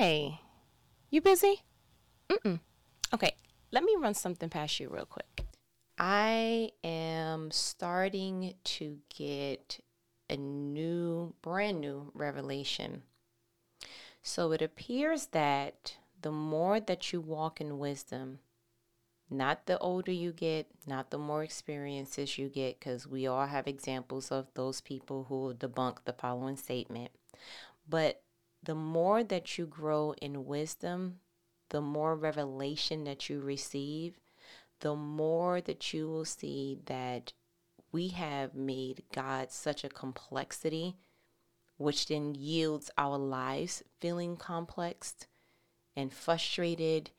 Hey, you busy? Mm-mm. Okay, let me run something past you real quick. I am starting to get a new, brand new revelation. So it appears that the more that you walk in wisdom, not the older you get, not the more experiences you get, because we all have examples of those people who debunk the following statement. But the more that you grow in wisdom, the more revelation that you receive, the more that you will see that we have made God such a complexity, which then yields our lives feeling complex and frustrated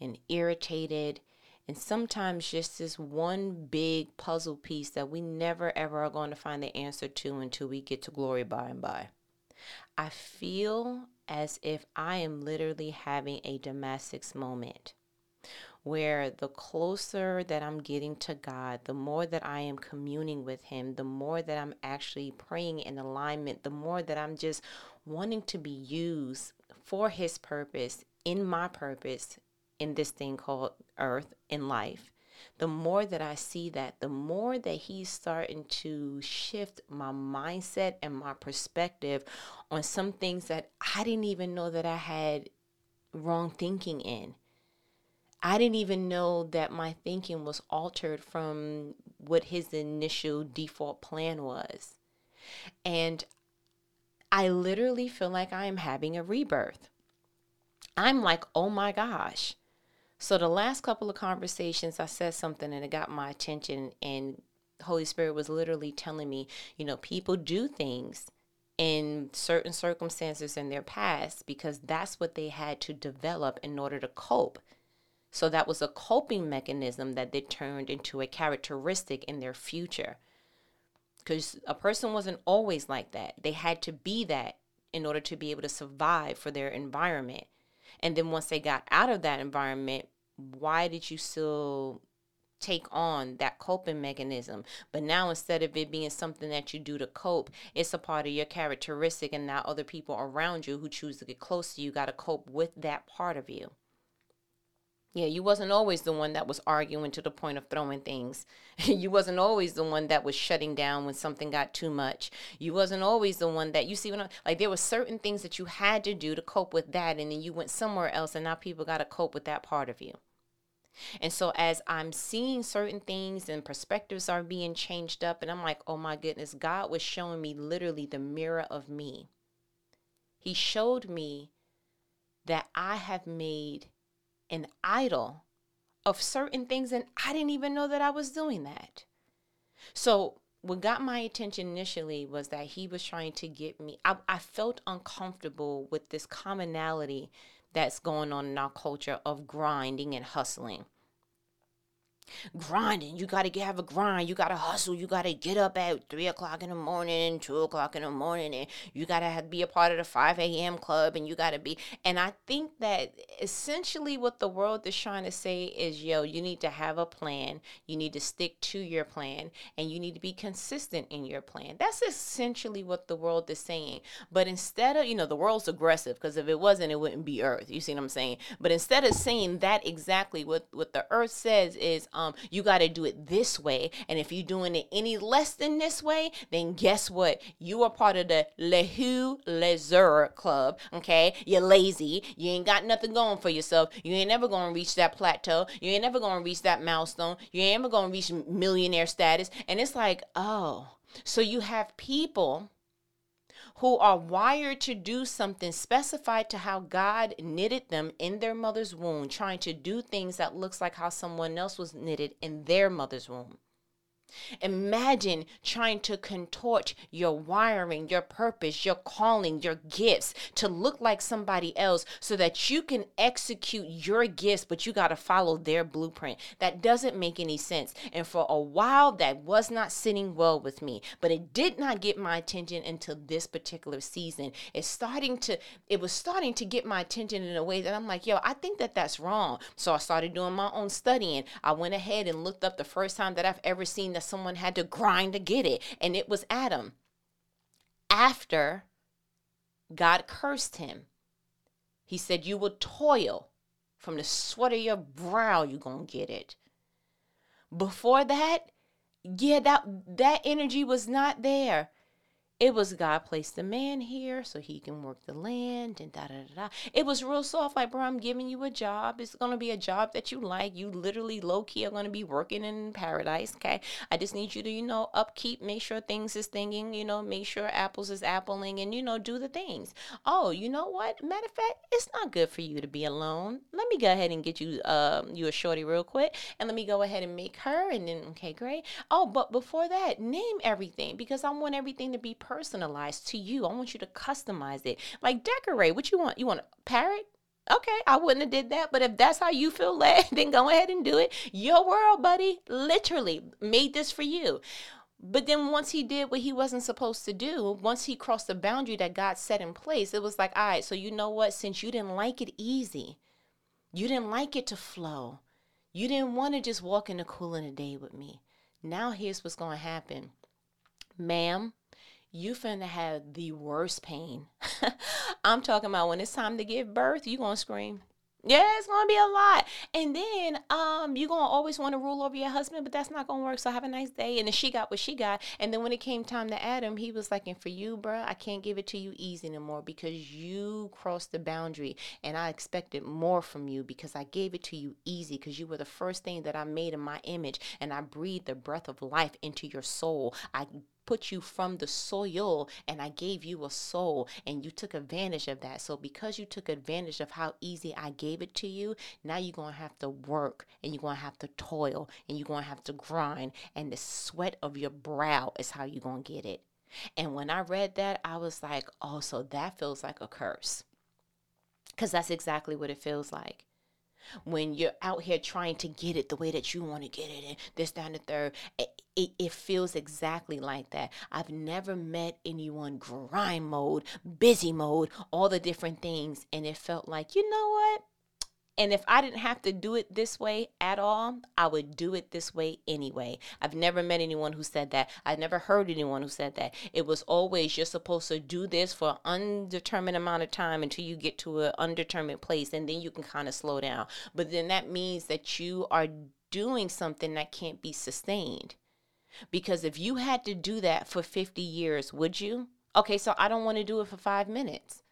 and irritated. And sometimes just this one big puzzle piece that we never ever are going to find the answer to until we get to glory by and by. I feel as if I am literally having a Damascus moment where the closer that I'm getting to God, the more that I am communing with Him, the more that I'm actually praying in alignment, the more that I'm just wanting to be used for His purpose, in my purpose, in this thing called earth, in life. The more that I see that, the more that He's starting to shift my mindset and my perspective on some things that I didn't even know that I had wrong thinking in. I didn't even know that my thinking was altered from what his initial default plan was. And I literally feel like I am having a rebirth. I'm like, oh my gosh. So the last couple of conversations, I said something and it got my attention, and Holy Spirit was literally telling me, you know, people do things in certain circumstances in their past because that's what they had to develop in order to cope so that was a coping mechanism that they turned into a characteristic in their future. Because a person wasn't always like that. They had to be that in order to be able to survive for their environment. And then once they got out of that environment, why did you still take on that coping mechanism. But now instead of it being something that you do to cope, it's a part of your characteristic and now other people around you who choose to get close to you got to cope with that part of you. Yeah, you wasn't always the one that was arguing to the point of throwing things. you wasn't always the one that was shutting down when something got too much. You wasn't always the one that you see when I, like there were certain things that you had to do to cope with that and then you went somewhere else and now people got to cope with that part of you. And so as I'm seeing certain things and perspectives are being changed up and I'm like, "Oh my goodness, God was showing me literally the mirror of me." He showed me that I have made an idol of certain things, and I didn't even know that I was doing that. So, what got my attention initially was that he was trying to get me, I, I felt uncomfortable with this commonality that's going on in our culture of grinding and hustling grinding. You got to have a grind. You got to hustle. You got to get up at three o'clock in the morning, two o'clock in the morning, and you got to be a part of the 5 a.m. club. And you got to be. And I think that essentially what the world is trying to say is yo, you need to have a plan. You need to stick to your plan and you need to be consistent in your plan. That's essentially what the world is saying. But instead of, you know, the world's aggressive because if it wasn't, it wouldn't be Earth. You see what I'm saying? But instead of saying that exactly, what, what the Earth says is, um, you got to do it this way. And if you're doing it any less than this way, then guess what? You are part of the Lehu Lezer club. Okay, you're lazy. You ain't got nothing going for yourself. You ain't never gonna reach that plateau. You ain't never gonna reach that milestone. You ain't ever gonna reach millionaire status. And it's like, oh, so you have people who are wired to do something specified to how God knitted them in their mother's womb, trying to do things that looks like how someone else was knitted in their mother's womb. Imagine trying to contort your wiring, your purpose, your calling, your gifts to look like somebody else so that you can execute your gifts, but you got to follow their blueprint. That doesn't make any sense. And for a while, that was not sitting well with me, but it did not get my attention until this particular season. It's starting to, it was starting to get my attention in a way that I'm like, yo, I think that that's wrong. So I started doing my own studying. I went ahead and looked up the first time that I've ever seen that someone had to grind to get it, and it was Adam. After God cursed him He said, You will toil from the sweat of your brow, you're going to get it. Before that, yeah, that that energy was not there. It was God placed the man here so he can work the land and da da da da. It was real soft, like, bro, I'm giving you a job. It's gonna be a job that you like. You literally low key are gonna be working in paradise. Okay. I just need you to, you know, upkeep, make sure things is thinking, you know, make sure apples is appling and you know, do the things. Oh, you know what? Matter of fact, it's not good for you to be alone. Let me go ahead and get you um you a shorty real quick and let me go ahead and make her and then okay, great. Oh, but before that, name everything because I want everything to be personalized to you. I want you to customize it. Like decorate. What you want? You want a parrot? Okay, I wouldn't have did that, but if that's how you feel led, then go ahead and do it. Your world, buddy, literally made this for you. But then once he did what he wasn't supposed to do, once he crossed the boundary that God set in place, it was like, all right, so you know what? Since you didn't like it easy, you didn't like it to flow, you didn't want to just walk in the cool in the day with me. Now here's what's going to happen. Ma'am, you finna have the worst pain. I'm talking about when it's time to give birth, you gonna scream. Yeah, it's gonna be a lot. And then um you're gonna always want to rule over your husband, but that's not gonna work. So have a nice day. And then she got what she got. And then when it came time to Adam, he was like, and for you, bruh, I can't give it to you easy anymore because you crossed the boundary and I expected more from you because I gave it to you easy because you were the first thing that I made in my image and I breathed the breath of life into your soul. I put you from the soil and I gave you a soul and you took advantage of that. So because you took advantage of how easy I gave it to you, now you're going to have to work and you're going to have to toil and you're going to have to grind and the sweat of your brow is how you're going to get it. And when I read that, I was like, oh, so that feels like a curse. Because that's exactly what it feels like when you're out here trying to get it the way that you want to get it and this down the third it, it, it, feels exactly like that. I've never met anyone grind mode busy mode all the different things and it felt like you know what and if I didn't have to do it this way at all, I would do it this way anyway. I've never met anyone who said that. I've never heard anyone who said that. It was always you're supposed to do this for an undetermined amount of time until you get to an undetermined place and then you can kind of slow down. But then that means that you are doing something that can't be sustained. Because if you had to do that for 50 years, would you? Okay, so I don't want to do it for five minutes.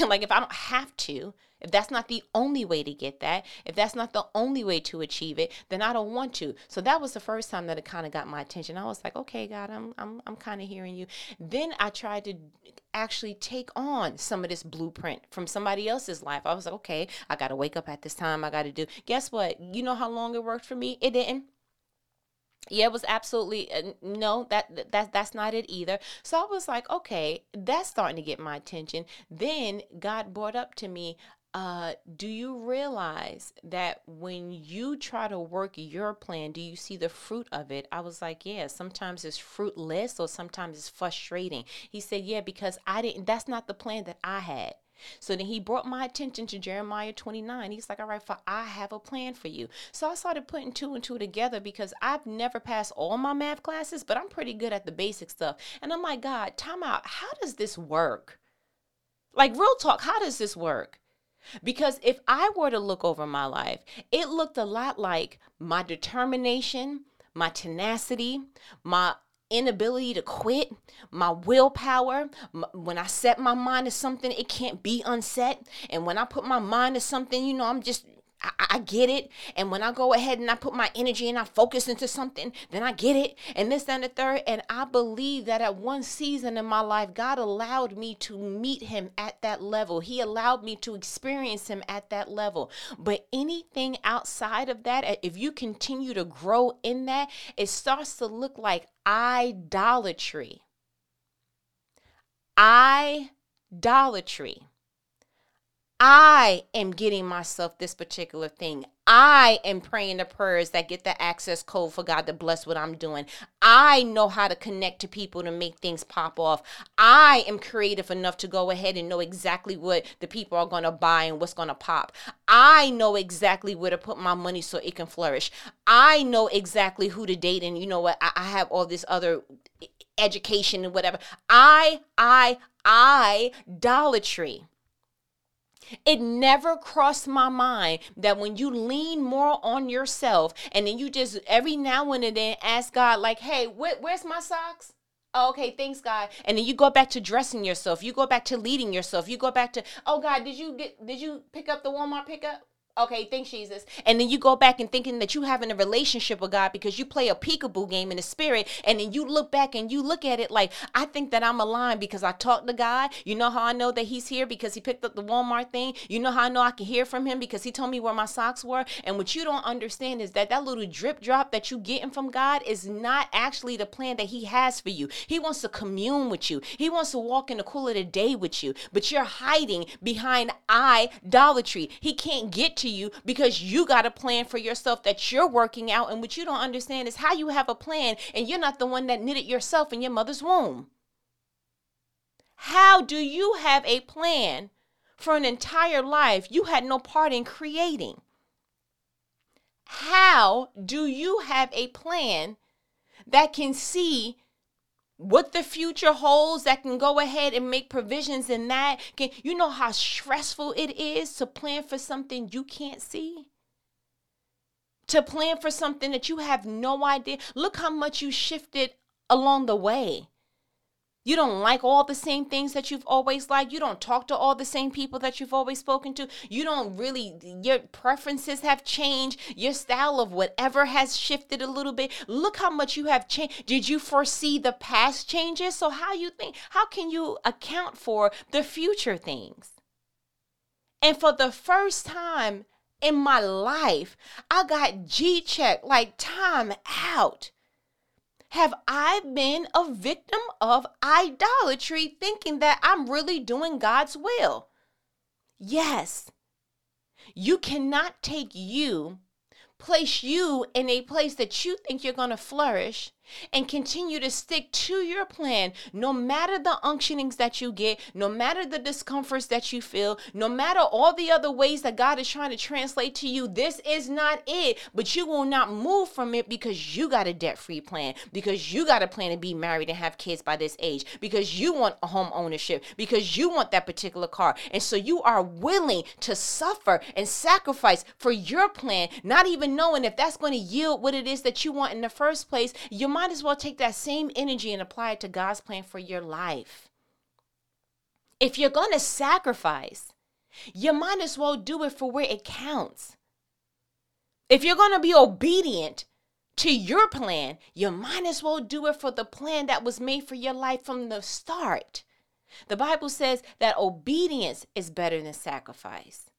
like if I don't have to, if that's not the only way to get that, if that's not the only way to achieve it, then I don't want to. So that was the first time that it kind of got my attention. I was like, okay, God, I'm I'm I'm kind of hearing you. Then I tried to actually take on some of this blueprint from somebody else's life. I was like, okay, I got to wake up at this time. I got to do. Guess what? You know how long it worked for me? It didn't yeah it was absolutely uh, no that that that's not it either so i was like okay that's starting to get my attention then god brought up to me uh, do you realize that when you try to work your plan, do you see the fruit of it? I was like, yeah, sometimes it's fruitless or sometimes it's frustrating. He said, yeah, because I didn't, that's not the plan that I had. So then he brought my attention to Jeremiah 29. He's like, All right, for I have a plan for you. So I started putting two and two together because I've never passed all my math classes, but I'm pretty good at the basic stuff. And I'm like, God, time out. How does this work? Like, real talk, how does this work? Because if I were to look over my life, it looked a lot like my determination, my tenacity, my inability to quit, my willpower. My, when I set my mind to something, it can't be unset. And when I put my mind to something, you know, I'm just I, I, get it. And when I go ahead and I put my energy and I focus into something, then I get it. And this and the third. And I believe that at one season in my life, God allowed me to meet him at that level. He allowed me to experience him at that level. But anything outside of that, if you continue to grow in that, it starts to look like idolatry. Idolatry. I am getting myself this particular thing. I am praying the prayers that get the access code for God to bless what I'm doing. I know how to connect to people to make things pop off. I am creative enough to go ahead and know exactly what the people are going to buy and what's going to pop. I know exactly where to put my money so it can flourish. I know exactly who to date and you know what? I, I have all this other education and whatever. I, I, I, idolatry. It never crossed my mind that when you lean more on yourself and then you just every now and then ask God, like, hey, wh- where's my socks? Oh, okay, thanks, God. And then you go back to dressing yourself. You go back to leading yourself. You go back to, oh God, did you get did you pick up the Walmart pickup? Okay, thanks, Jesus. And then you go back and thinking that you having a relationship with God because you play a peekaboo game in the spirit, and then you look back and you look at it like, I think that I'm aligned because I talked to God. You know how I know that He's here because He picked up the Walmart thing. You know how I know I can hear from Him because He told me where my socks were. And what you don't understand is that that little drip drop that you getting from God is not actually the plan that He has for you. He wants to commune with you. He wants to walk in the cool of the day with you, but you're hiding behind idolatry. He can't get to to you because you got a plan for yourself that you're working out. And what you don't understand is how you have a plan and you're not the one that knitted yourself in your mother's womb. How do you have a plan for an entire life you had no part in creating? How do you have a plan that can see what the future holds that can go ahead and make provisions in that can you know how stressful it is to plan for something you can't see? To plan for something that you have no idea. Look how much you shifted along the way you don't like all the same things that you've always liked. You don't talk to all the same people that you've always spoken to. You don't really, your preferences have changed. Your style of whatever has shifted a little bit. Look how much you have changed. Did you foresee the past changes? So, how you think, how can you account for the future things? And for the first time in my life, I got G check, like time out. Have I been a victim of idolatry, thinking that I'm really doing God's will? Yes. You cannot take you place you in a place that you think you're going to flourish and continue to stick to your plan no matter the unctionings that you get, no matter the discomforts that you feel, no matter all the other ways that God is trying to translate to you, this is not it. But you will not move from it because you got a debt free plan, because you got a plan to be married and have kids by this age, because you want a home ownership, because you want that particular car. And so you are willing to suffer and sacrifice for your plan, not even knowing if that's going to yield what it is that you want in the first place. Might as well take that same energy and apply it to God's plan for your life. If you're going to sacrifice, you might as well do it for where it counts. If you're going to be obedient to your plan, you might as well do it for the plan that was made for your life from the start. The Bible says that obedience is better than sacrifice.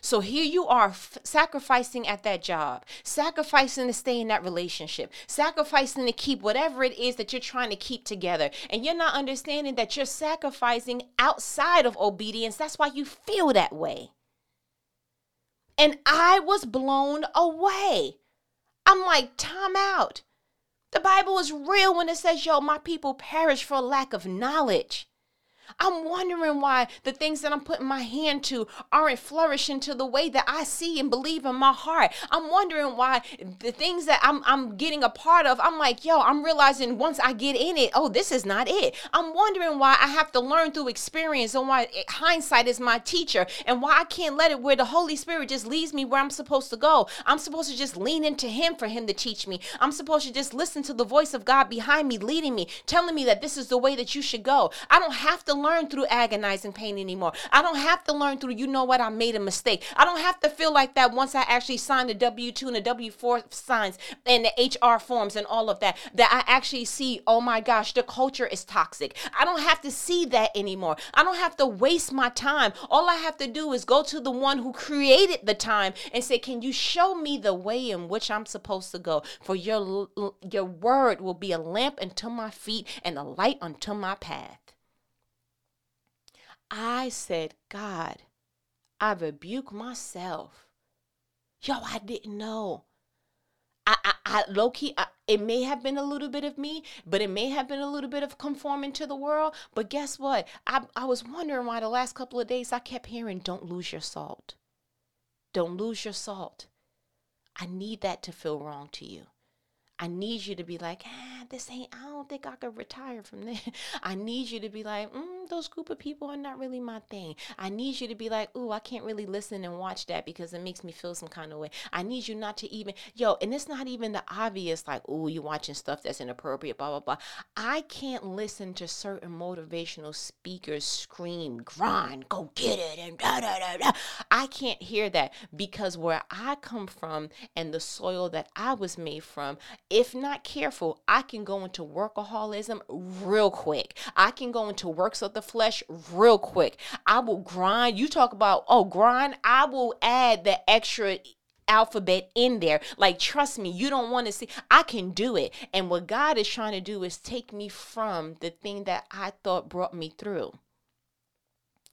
So here you are f- sacrificing at that job, sacrificing to stay in that relationship, sacrificing to keep whatever it is that you're trying to keep together. And you're not understanding that you're sacrificing outside of obedience. That's why you feel that way. And I was blown away. I'm like, time out. The Bible is real when it says, yo, my people perish for lack of knowledge. I'm wondering why the things that I'm putting my hand to aren't flourishing to the way that I see and believe in my heart. I'm wondering why the things that I'm I'm getting a part of, I'm like, yo, I'm realizing once I get in it, oh, this is not it. I'm wondering why I have to learn through experience and why eh, hindsight is my teacher and why I can't let it where the Holy Spirit just leads me where I'm supposed to go. I'm supposed to just lean into him for him to teach me. I'm supposed to just listen to the voice of God behind me leading me, telling me that this is the way that you should go. I don't have to learn through agonizing pain anymore. I don't have to learn through, you know what, I made a mistake. I don't have to feel like that once I actually sign the W 2 and the W 4 signs and the HR forms and all of that, that I actually see, oh my gosh, the culture is toxic. I don't have to see that anymore. I don't have to waste my time. All I have to do is go to the one who created the time and say, Can you show me the way in which I'm supposed to go? For your, your word will be a lamp unto my feet and a light unto my path. I said, God, I rebuke myself. Yo, I didn't know. I, I, I low key, I, it may have been a little bit of me, but it may have been a little bit of conforming to the world. But guess what? I, I was wondering why the last couple of days I kept hearing, don't lose your salt. Don't lose your salt. I need that to feel wrong to you. I need you to be like, ah, this ain't, I don't think I could retire from this. I need you to be like, mm, those group of people are not really my thing. I need you to be like, ooh, I can't really listen and watch that because it makes me feel some kind of way. I need you not to even, yo, and it's not even the obvious, like, ooh, you're watching stuff that's inappropriate, blah, blah, blah. I can't listen to certain motivational speakers scream, grind, go get it, and da, da, da, da. I can't hear that because where I come from and the soil that I was made from, if not careful, I can go into workaholism real quick. I can go into works of the flesh real quick. I will grind. You talk about, oh, grind. I will add the extra alphabet in there. Like, trust me, you don't want to see. I can do it. And what God is trying to do is take me from the thing that I thought brought me through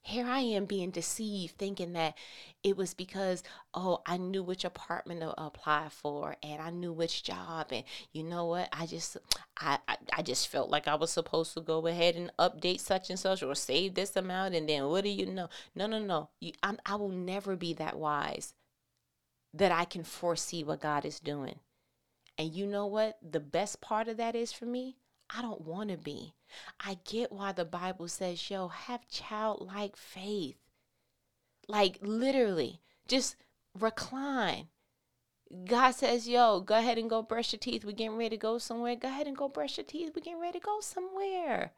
here I am being deceived, thinking that it was because, oh, I knew which apartment to apply for and I knew which job. And you know what? I just, I, I, I just felt like I was supposed to go ahead and update such and such or save this amount. And then what do you know? No, no, no. You, I'm, I will never be that wise that I can foresee what God is doing. And you know what? The best part of that is for me? I don't want to be. I get why the Bible says, yo, have childlike faith. Like literally, just recline. God says, yo, go ahead and go brush your teeth. We're getting ready to go somewhere. Go ahead and go brush your teeth. We're getting ready to go somewhere.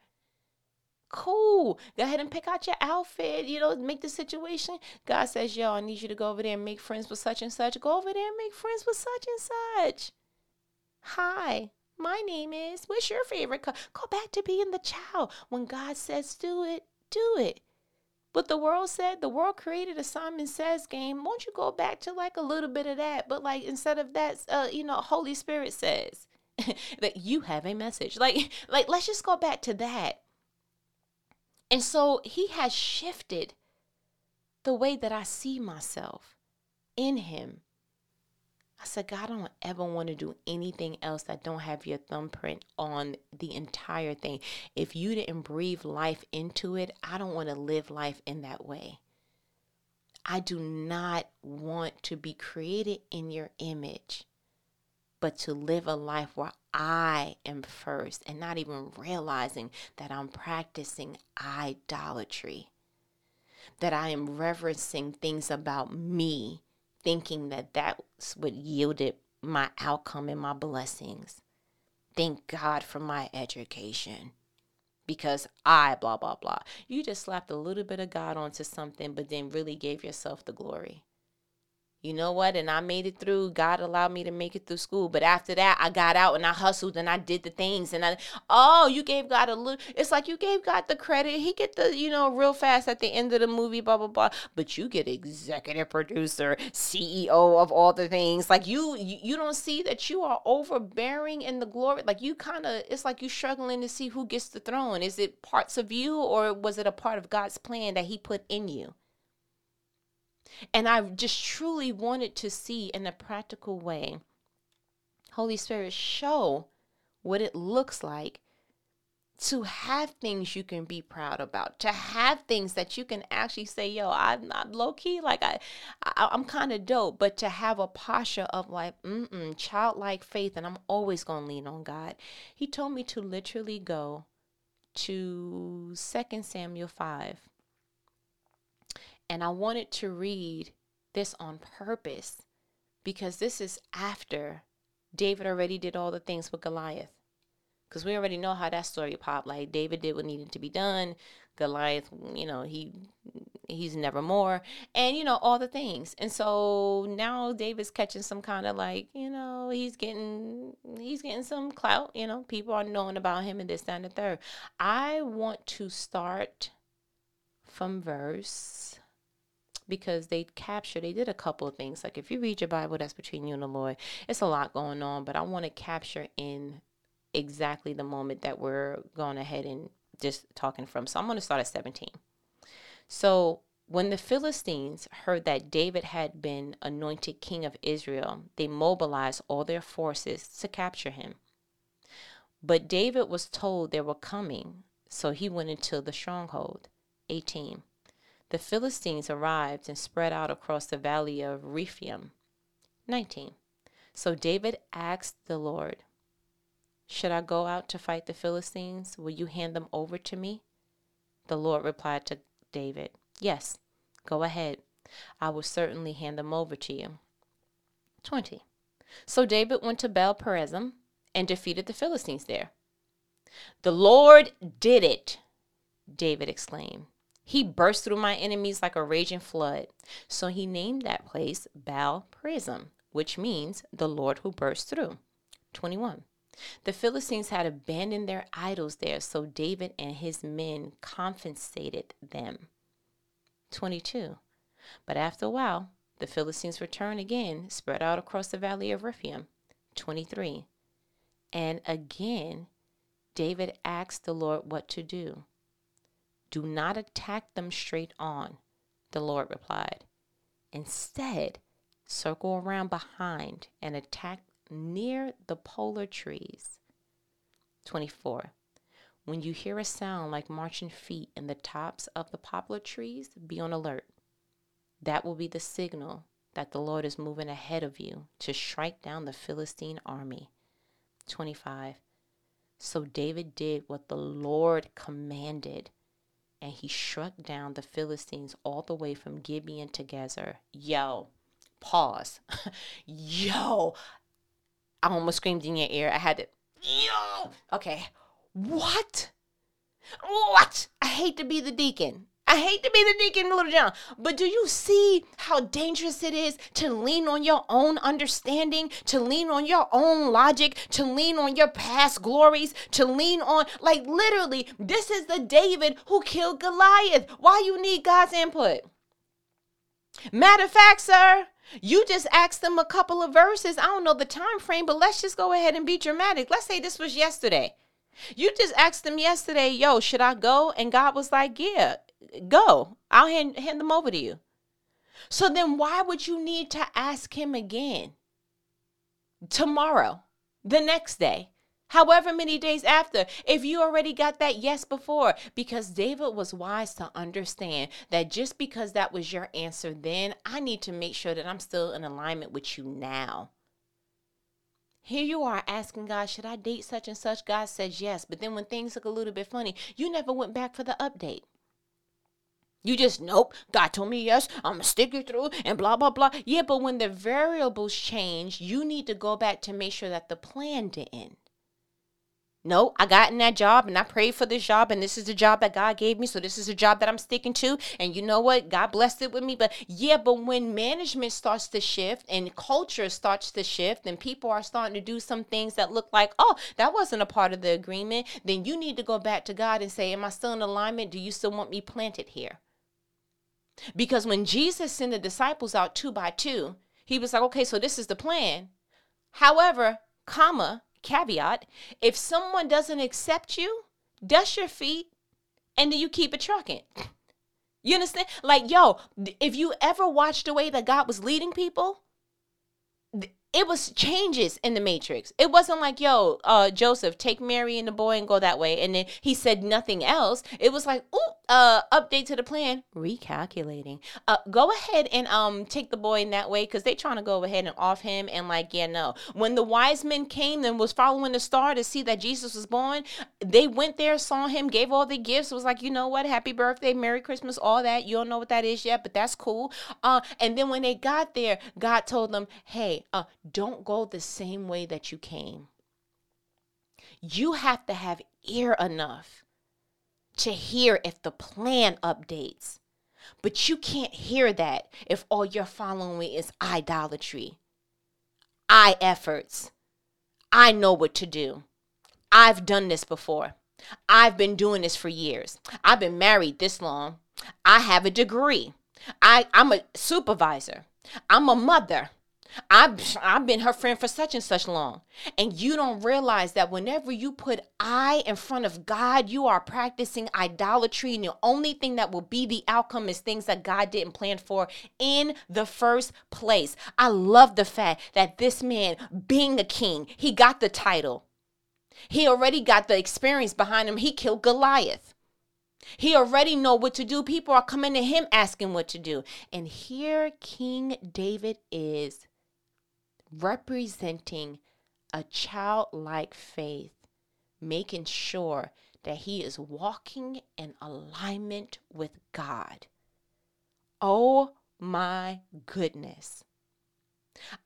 Cool. Go ahead and pick out your outfit, you know, make the situation. God says, yo, I need you to go over there and make friends with such and such. Go over there and make friends with such and such. Hi. My name is. What's your favorite color? Go back to being the child. When God says do it, do it. But the world said the world created a Simon Says game. Won't you go back to like a little bit of that? But like instead of that, uh, you know, Holy Spirit says that you have a message. Like, like let's just go back to that. And so he has shifted the way that I see myself in him I said, God, I don't ever want to do anything else that don't have your thumbprint on the entire thing. If you didn't breathe life into it, I don't want to live life in that way. I do not want to be created in your image, but to live a life where I am first and not even realizing that I'm practicing idolatry, that I am reverencing things about me thinking that that's what yielded my outcome and my blessings. Thank God for my education because I blah blah blah. You just slapped a little bit of God onto something, but then really gave yourself the glory you know what? And I made it through. God allowed me to make it through school. But after that, I got out and I hustled and I did the things. And I, oh, you gave God a little, it's like you gave God the credit. He get the, you know, real fast at the end of the movie, blah, blah, blah. But you get executive producer, CEO of all the things. Like you, you, you don't see that you are overbearing in the glory. Like you kind of, it's like you struggling to see who gets the throne. Is it parts of you or was it a part of God's plan that he put in you? And I just truly wanted to see in a practical way, Holy Spirit, show what it looks like to have things you can be proud about, to have things that you can actually say, yo, I'm not low key, like I, I am kind of dope, but to have a posture of like, mm childlike faith, and I'm always gonna lean on God. He told me to literally go to Second Samuel five, and I wanted to read this on purpose because this is after David already did all the things with Goliath. Because we already know how that story popped. Like David did what needed to be done. Goliath, you know, he he's never more. And you know, all the things. And so now David's catching some kind of like, you know, he's getting he's getting some clout, you know, people are knowing about him and this, that, and the third. I want to start from verse because they capture they did a couple of things. Like if you read your bible that's between you and the lord. It's a lot going on but i want to capture in exactly the moment that we're going ahead and just talking from. So i'm going to start at 17 so when the Philistines heard that David had been anointed king of Israel, they mobilized all their forces to capture him. But David was told they were coming, so he went into the stronghold. 18 the Philistines arrived and spread out across the valley of Rephaim. 19. So David asked the Lord, Should I go out to fight the Philistines? Will you hand them over to me? The Lord replied to David, Yes, go ahead. I will certainly hand them over to you. 20. So David went to Baal Perazim and defeated the Philistines there. The Lord did it, David exclaimed. He burst through my enemies like a raging flood. So he named that place Baal Perazim, which means the Lord who burst through. 21. The Philistines had abandoned their idols there, so David and his men compensated them. 22. But after a while, the Philistines returned again, spread out across the valley of Rephaim. 23. And again, David asked the Lord what to do. Do not attack them straight on, the Lord replied. Instead, circle around behind and attack near the poplar trees. 24. When you hear a sound like marching feet in the tops of the poplar trees, be on alert. That will be the signal that the Lord is moving ahead of you to strike down the Philistine army. 25. So David did what the Lord commanded, and he struck down the Philistines all the way from Gibeon to Gezer. Yo, pause. Yo, I almost screamed in your ear. I had to, yo, okay. What? What? I hate to be the deacon. I hate to be the deacon, Little John, but do you see how dangerous it is to lean on your own understanding, to lean on your own logic, to lean on your past glories, to lean on, like, literally, this is the David who killed Goliath. Why you need God's input? Matter of fact, sir, you just asked them a couple of verses. I don't know the time frame, but let's just go ahead and be dramatic. Let's say this was yesterday. You just asked them yesterday, yo, should I go? And God was like, yeah, go. I'll hand, hand them over to you. So then why would you need to ask him again? Tomorrow, the next day, however many days after, if you already got that yes before, because David was wise to understand that just because that was your answer then, I need to make sure that I'm still in alignment with you now. Here you are asking God, should I date such and such? God says yes. But then when things look a little bit funny, you never went back for the update. You just, nope, God told me yes, I'm gonna stick you through and blah, blah, blah. Yeah, but when the variables change, you need to go back to make sure that the plan didn't. No, I got in that job and I prayed for this job, and this is the job that God gave me. So this is the job that I'm sticking to. And you know what? God blessed it with me. But yeah, but when management starts to shift and culture starts to shift, and people are starting to do some things that look like, oh, that wasn't a part of the agreement, then you need to go back to God and say, Am I still in alignment? Do you still want me planted here? Because when Jesus sent the disciples out two by two, he was like, okay, so this is the plan. However, comma, caveat if someone doesn't accept you, dust your feet and then you keep it trucking. You understand? Like, yo, if you ever watched the way that God was leading people, it was changes in the matrix. It wasn't like, yo, uh, Joseph, take Mary and the boy and go that way. And then he said nothing else. It was like, ooh, uh, update to the plan, recalculating. Uh, go ahead and um take the boy in that way because they trying to go ahead and off him and like, yeah, no. When the wise men came and was following the star to see that Jesus was born, they went there, saw him, gave all the gifts, was like, you know what, happy birthday, Merry Christmas, all that. You don't know what that is yet, but that's cool. Uh, and then when they got there, God told them, hey, uh, don't go the same way that you came. You have to have ear enough to hear if the plan updates. But you can't hear that if all you're following is idolatry, I efforts. I know what to do. I've done this before. I've been doing this for years. I've been married this long. I have a degree. I, I'm a supervisor. I'm a mother. I've, I've been her friend for such and such long. And you don't realize that whenever you put I in front of God, you are practicing idolatry. And the only thing that will be the outcome is things that God didn't plan for in the first place. I love the fact that this man, being a king, he got the title. He already got the experience behind him. He killed Goliath. He already know what to do. People are coming to him asking what to do. And here King David is representing a childlike faith, making sure that he is walking in alignment with God. Oh my goodness.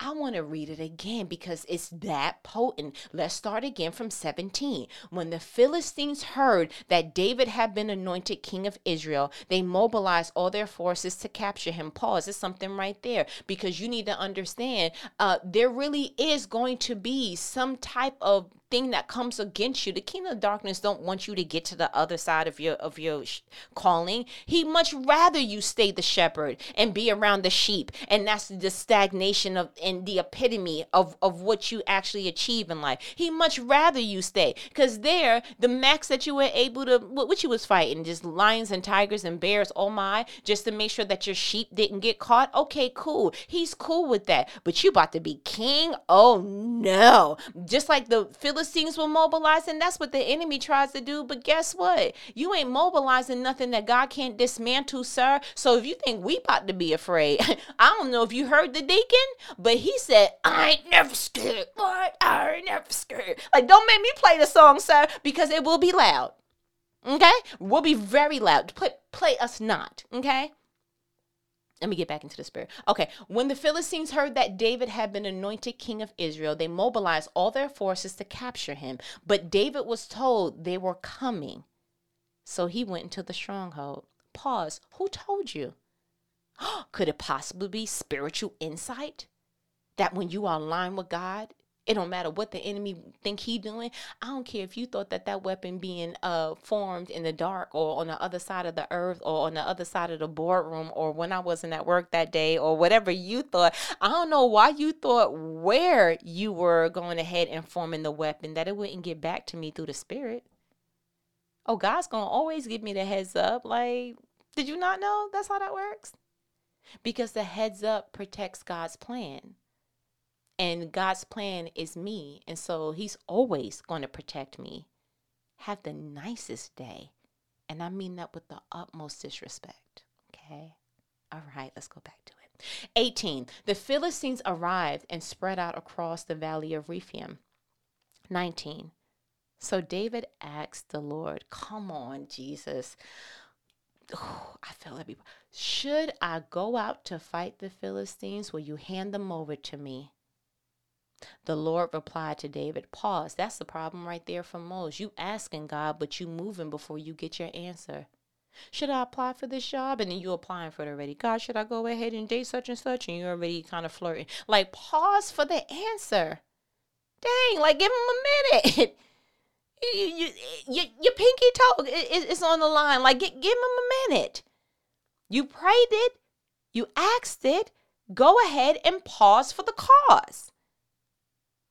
I want to read it again because it's that potent. Let's start again from 17. When the Philistines heard that David had been anointed king of Israel, they mobilized all their forces to capture him. Pause. There's something right there because you need to understand uh, there really is going to be some type of thing that comes against you the kingdom of darkness don't want you to get to the other side of your of your sh- calling. He much rather you stay the shepherd and be around the sheep. And that's the stagnation of and the epitome of of what you actually achieve in life. He much rather you stay because there the max that you were able to what, what you was fighting just lions and tigers and bears oh my just to make sure that your sheep didn't get caught? Okay cool. He's cool with that. But you about to be king? Oh no. Just like the philistines Philistines will mobilize, and that's what the enemy tries to do. But guess what? You ain't mobilizing nothing that God can't dismantle, sir. So if you think we about to be afraid, I don't know if you heard the deacon, but he said, I ain't never scared. What? I ain't never scared. Like, don't make me play the song, sir, because it will be loud. Okay? We'll be very loud. Put play us not. Okay? Let me get back into the spirit. Okay, when the Philistines heard that David had been anointed king of Israel, they mobilized all their forces to capture him. But David was told they were coming. So he went into the stronghold. Pause. Who told you? Could it possibly be spiritual insight? That when you are aligned with God, it don't matter what the enemy think he doing. I don't care if you thought that that weapon being uh formed in the dark or on the other side of the earth or on the other side of the boardroom or when I wasn't at work that day or whatever you thought. I don't know why you thought where you were going ahead and forming the weapon that it wouldn't get back to me through the spirit. Oh, God's gonna always give me the heads up. Like, did you not know that's how that works? Because the heads up protects God's plan and God's plan is me. And so He's always going to protect me. Have the nicest day. And I mean that with the utmost disrespect. Okay? All right, let's go back to it. 18. The Philistines arrived and spread out across the valley of Rephaim. 19. So David asked the Lord, Come on, Jesus. I feel every. Should I go out to fight the Philistines? Will you hand them over to me? The Lord replied to David, Pause. That's the problem right there for most. You asking God, but you moving before you get your answer. Should I apply for this job? And then you applying for it already. God, should I go ahead and date such and such? And you're already kind of flirting. Like, pause for the answer. Dang, like, give him a minute. you, you, you, your pinky toe is on the line. Like, give him a minute. You prayed it. You asked it. Go ahead and pause for the cause.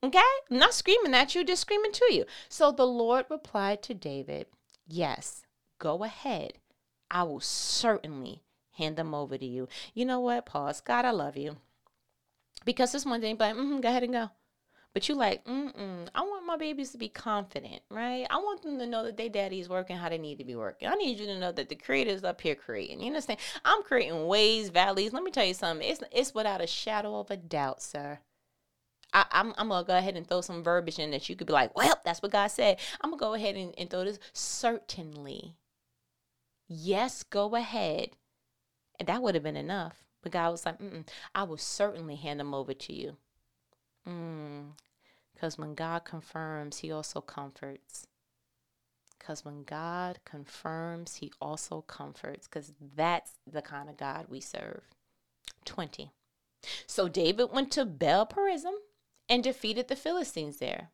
Okay? I'm not screaming at you, just screaming to you. So the Lord replied to David, Yes, go ahead. I will certainly hand them over to you. You know what? Pause. God, I love you. Because this one thing, but mm-hmm, go ahead and go. But you like, mm-mm, I want my babies to be confident, right? I want them to know that their daddy is working how they need to be working. I need you to know that the creator is up here creating. You understand? I'm creating ways, valleys. Let me tell you something. It's it's without a shadow of a doubt, sir. I, am gonna go ahead and throw some verbiage in that you could be like, well, that's what God said. I'm gonna go ahead and, and throw this. Certainly. Yes, go ahead. And that would have been enough. But God was like, I will certainly hand them over to you. Because mm. when God confirms, He also comforts. Because when God confirms, He also comforts. Because that's the kind of God we serve. 20. So David went to Baal Perazim and defeated the Philistines there.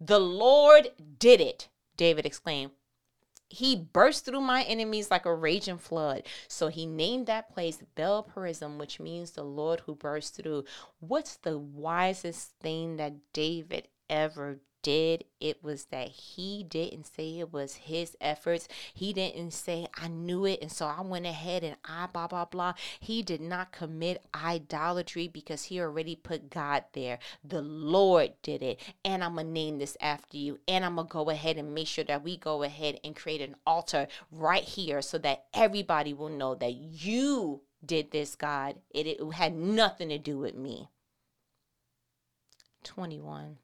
The Lord did it, David exclaimed. He burst through my enemies like a raging flood. So he named that place Baal Perazim, which means the Lord who burst through. What's the wisest thing that David ever did, it was that he didn't say it was his efforts. He didn't say, I knew it, and so I went ahead and I blah, blah, blah. He did not commit idolatry because he already put God there. The Lord did it. And I'm going to name this after you. And I'm going to go ahead and make sure that we go ahead and create an altar right here so that everybody will know that you did this, God. It, it had nothing to do with me. 21.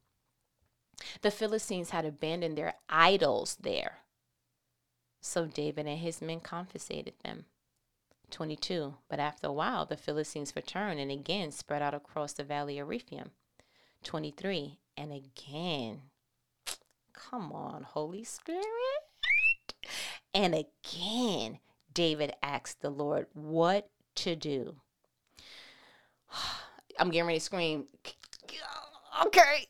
The Philistines had abandoned their idols there. So David and his men confiscated them. 22. But after a while, the Philistines returned and again spread out across the valley of Rephaim. 23. And again, come on, Holy Spirit. And again, David asked the Lord what to do. I'm getting ready to scream. Okay.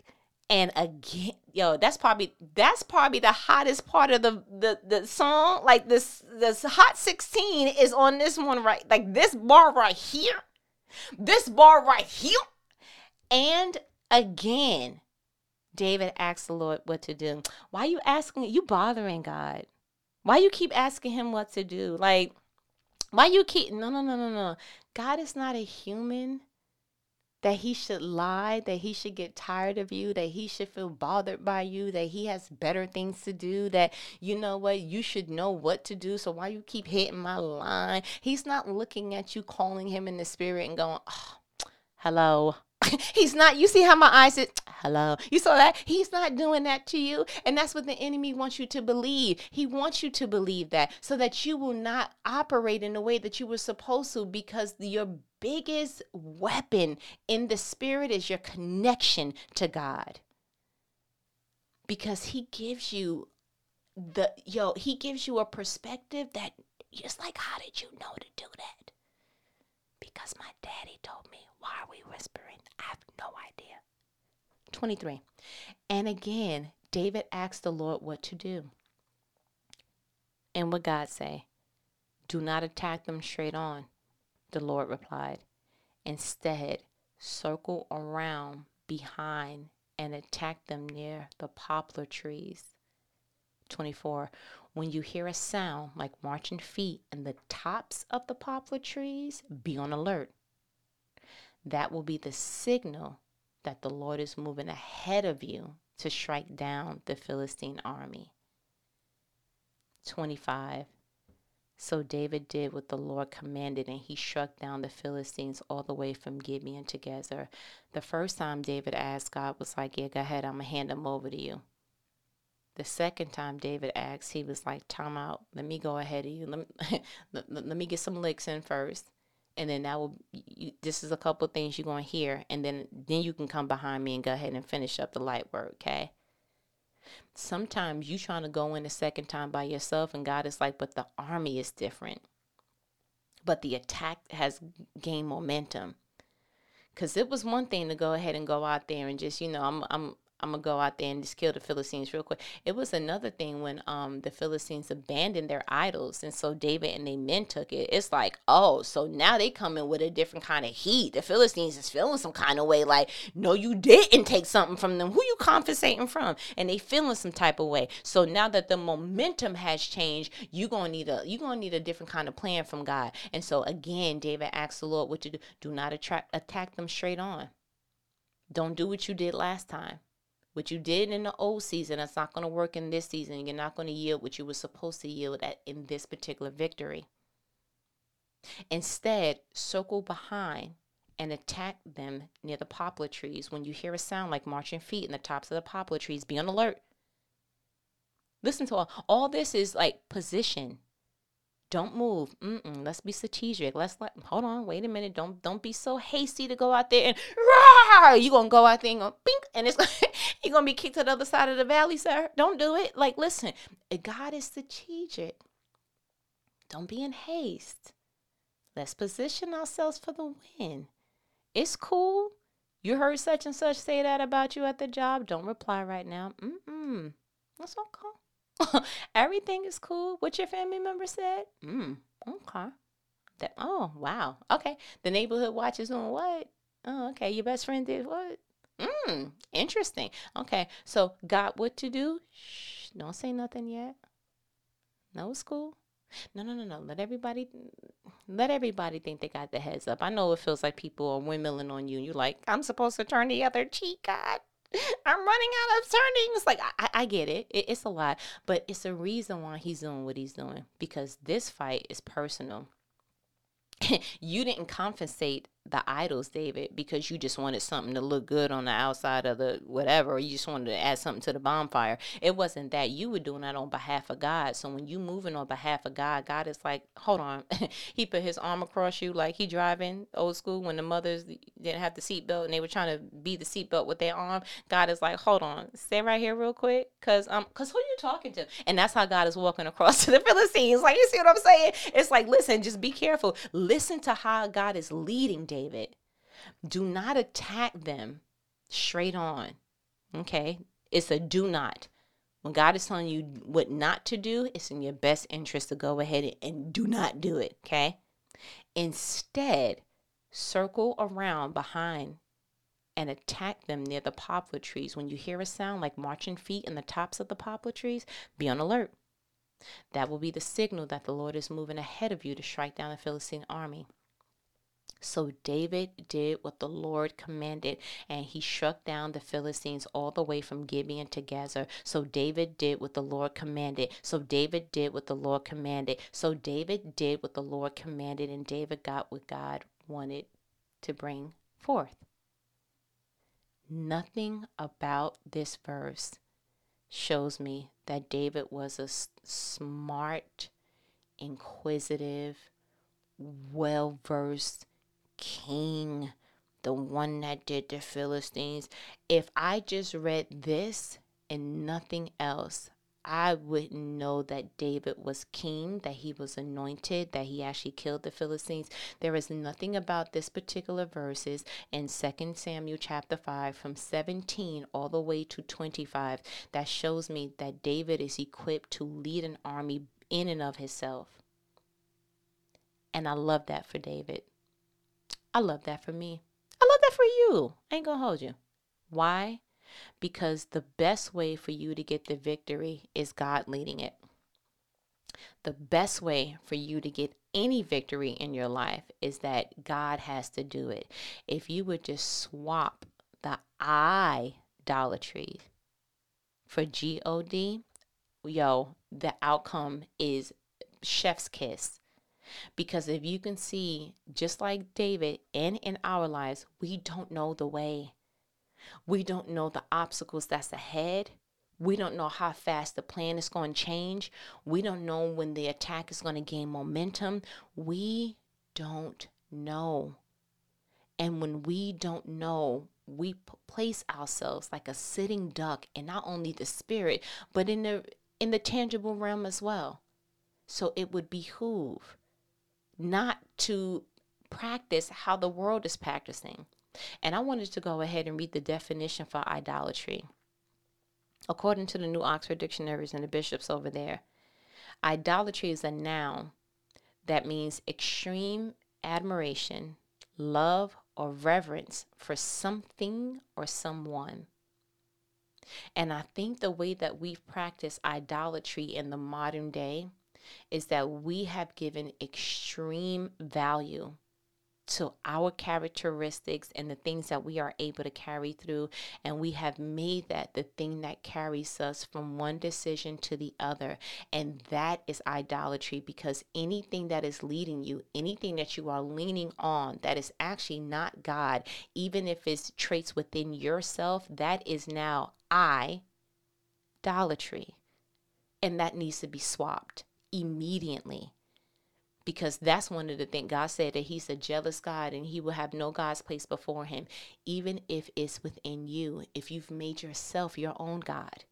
And again, yo, that's probably that's probably the hottest part of the the the song. Like this this hot 16 is on this one right. Like this bar right here. This bar right here. And again, David asked the Lord what to do. Why are you asking? You bothering God. Why you keep asking him what to do? Like, why you keep no no no no no. God is not a human that he should lie, that he should get tired of you, that he should feel bothered by you, that he has better things to do, that you know what, you should know what to do. So why you keep hitting my line? He's not looking at you, calling him in the spirit and going, oh, hello. He's not, you see how my eyes is, hello. You saw that? He's not doing that to you. And that's what the enemy wants you to believe. He wants you to believe that so that you will not operate in the way that you were supposed to because your biggest weapon in the spirit is your connection to God. Because he gives you the yo, he gives you a perspective that it's like, how did you know to do that? Because my daddy told me. Why are we whispering? I have no idea. 23. And again, David asked the Lord what to do. And what God say? Do not attack them straight on, the Lord replied. Instead, circle around behind and attack them near the poplar trees. 24. When you hear a sound like marching feet in the tops of the poplar trees, be on alert. That will be the signal that the Lord is moving ahead of you to strike down the Philistine army. 25. So David did what the Lord commanded, and he struck down the Philistines all the way from Gibeon to Gezer. The first time David asked, God was like, Yeah, go ahead, I'm going to hand them over to you. The second time David asked, he was like, Time out, let me go ahead of you. Let me, let, me get some licks in first. And then that will, you, this is a couple things you're going to hear. And then, then you can come behind me and go ahead and finish up the light work, okay? sometimes you trying to go in a second time by yourself and God is like, but the army is different. But the attack has gained momentum. Cause it was one thing to go ahead and go out there and just, you know, I'm I'm I'm gonna go out there and just kill the Philistines real quick. It was another thing when um the Philistines abandoned their idols, and so David and they men took it. It's like, oh, so now they come in with a different kind of heat. The Philistines is feeling some kind of way, like, no, you didn't take something from them. Who you compensating from? And they feeling some type of way. So now that the momentum has changed, you gonna need a you gonna need a different kind of plan from God. And so again, David asks the Lord what to do. Do not attract attack them straight on. Don't do what you did last time. What you did in the old season, that's not going to work in this season. You're not going to yield what you were supposed to yield at in this particular victory. Instead, circle behind and attack them near the poplar trees. When you hear a sound like marching feet in the tops of the poplar trees, be on alert. Listen to all, all this is like position. Don't move. Mm-mm. Let's be strategic. Let's let. Hold on. Wait a minute. Don't don't be so hasty to go out there and rah. You gonna go out there and go bink, and it's you gonna be kicked to the other side of the valley, sir. Don't do it. Like listen, God is strategic. Don't be in haste. Let's position ourselves for the win. It's cool. You heard such and such say that about you at the job. Don't reply right now. Mm-mm. That's okay. Everything is cool. What your family member said? Mm, okay. That oh wow. Okay. The neighborhood watch is doing what? Oh, okay. Your best friend did what? Mm, interesting. Okay. So got what to do? Shh, don't say nothing yet. No, school. No, no, no, no. Let everybody let everybody think they got the heads up. I know it feels like people are windmilling on you. You're like, I'm supposed to turn the other cheek, God. I'm running out of turnings. Like I, I get it. it. It's a lot, but it's a reason why he's doing what he's doing because this fight is personal. you didn't compensate the idols, David, because you just wanted something to look good on the outside of the whatever, or you just wanted to add something to the bonfire. It wasn't that. You were doing that on behalf of God. So when you moving on behalf of God, God is like, hold on. he put his arm across you like he driving old school when the mothers didn't have the seatbelt and they were trying to be the seatbelt with their arm. God is like, hold on, stay right here real quick. Cause um, cause who you talking to? And that's how God is walking across to the Philistines. Like, you see what I'm saying? It's like, listen, just be careful. Listen to how God is leading David. Do not attack them straight on. Okay? It's a do not. When God is telling you what not to do, it's in your best interest to go ahead and do not do it. Okay? Instead, circle around behind and attack them near the poplar trees. When you hear a sound like marching feet in the tops of the poplar trees, be on alert. That will be the signal that the Lord is moving ahead of you to strike down the Philistine army. So David did what the Lord commanded, and he struck down the Philistines all the way from Gibeon to Gezer. So David did what the Lord commanded. So David did what the Lord commanded. So David did what the Lord commanded, and David got what God wanted to bring forth. Nothing about this verse shows me that David was a smart, inquisitive, well versed king, the one that did the Philistines. If I just read this and nothing else, I wouldn't know that David was king, that he was anointed, that he actually killed the Philistines. There is nothing about this particular verses in 2 Samuel chapter 5 from 17 all the way to 25 that shows me that David is equipped to lead an army in and of himself. And I love that for David. I love that for me. I love that for you. I ain't gonna hold you. Why? Because the best way for you to get the victory is God leading it. The best way for you to get any victory in your life is that God has to do it. If you would just swap the idolatry for G O D, yo, the outcome is chef's kiss. Because if you can see, just like David and in our lives, we don't know the way. We don't know the obstacles that's ahead. We don't know how fast the plan is going to change. We don't know when the attack is going to gain momentum. We don't know. And when we don't know, we place ourselves like a sitting duck in not only the spirit, but in the in the tangible realm as well. So it would behoove not to practice how the world is practicing. And I wanted to go ahead and read the definition for idolatry. According to the New Oxford Dictionaries and the bishops over there, idolatry is a noun that means extreme admiration, love, or reverence for something or someone. And I think the way that we've practiced idolatry in the modern day is that we have given extreme value to our characteristics and the things that we are able to carry through. And we have made that the thing that carries us from one decision to the other. And that is idolatry because anything that is leading you, anything that you are leaning on that is actually not God, even if it's traits within yourself, that is now idolatry. And that needs to be swapped immediately. Because that's one of the things God said that He's a jealous God and He will have no God's place before Him, even if it's within you, if you've made yourself your own God.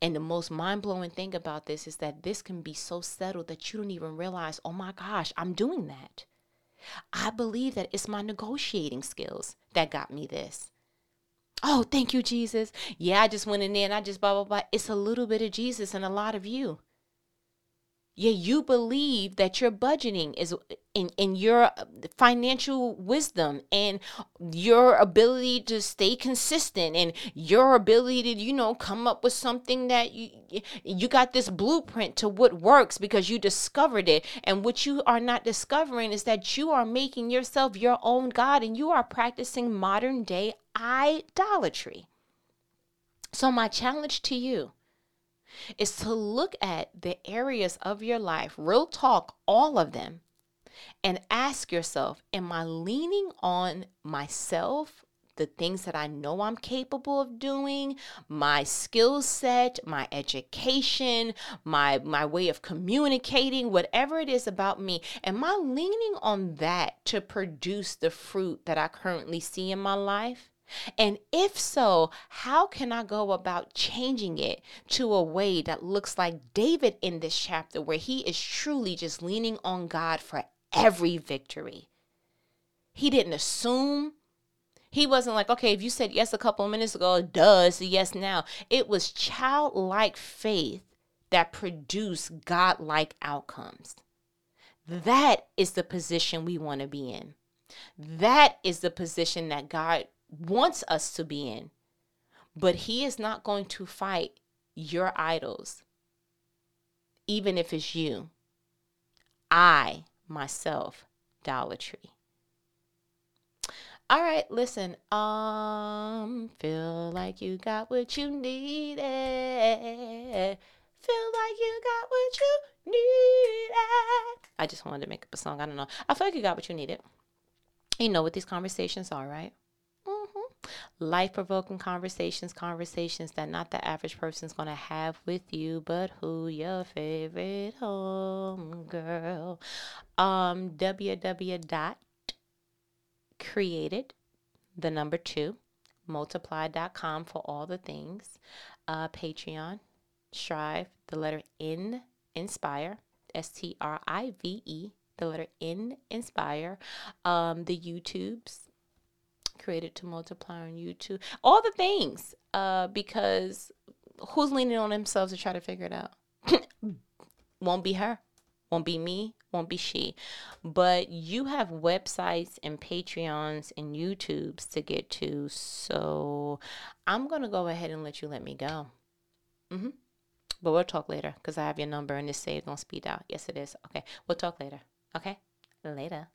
And the most mind blowing thing about this is that this can be so settled that you don't even realize, oh my gosh, I'm doing that. I believe that it's my negotiating skills that got me this. Oh, thank you, Jesus. Yeah, I just went in there and I just blah, blah, blah. It's a little bit of Jesus and a lot of you yeah, you believe that your budgeting is in, in your uh, financial wisdom and your ability to stay consistent and your ability to, you know, come up with something that you you got this blueprint to what works because you discovered it. And what you are not discovering is that you are making yourself your own God and you are practicing modern day idolatry. So my challenge to you is to look at the areas of your life, real talk, all of them, and ask yourself Am I leaning on myself the things that I know I'm capable of doing, my skill set, my education, my my way of communicating, whatever it is about me, am I leaning on that to produce the fruit that I currently see in my life? And if so, how can I go about changing it to a way that looks like David in this chapter, where he is truly just leaning on God for every victory? He didn't assume, he wasn't like, okay, if you said yes a couple of minutes ago, it's a yes now. It was childlike faith that produced godlike outcomes. That is the position we want to be in. That is the position that God wants us to be in. But He is not going to fight your idols, even if it's you. I, myself, idolatry. All right, listen. Um, feel like you got what you needed. Feel like you got what you needed. I just wanted to make up a song. I don't know. I feel like you got what you needed. You know what these conversations are, right? Life provoking conversations, conversations that not the average person's going to have with you, but who your favorite home girl. Um, www created, the number two, multiply.com for all the things, uh, Patreon, Strive, the letter N, Inspire, S T R I V E, the letter N, Inspire, um, the YouTubes, created to multiply on YouTube, all the things, uh, because who's leaning on themselves to try to figure it out? Won't be her, won't be me, won't be she. But you have websites and Patreons and YouTubes to get to. So I'm going to go ahead and let you let me go. Mm-hmm. But we'll talk later because I have your number and it's saved on speed out. Yes, it is. Okay. We'll talk later. Okay. Later.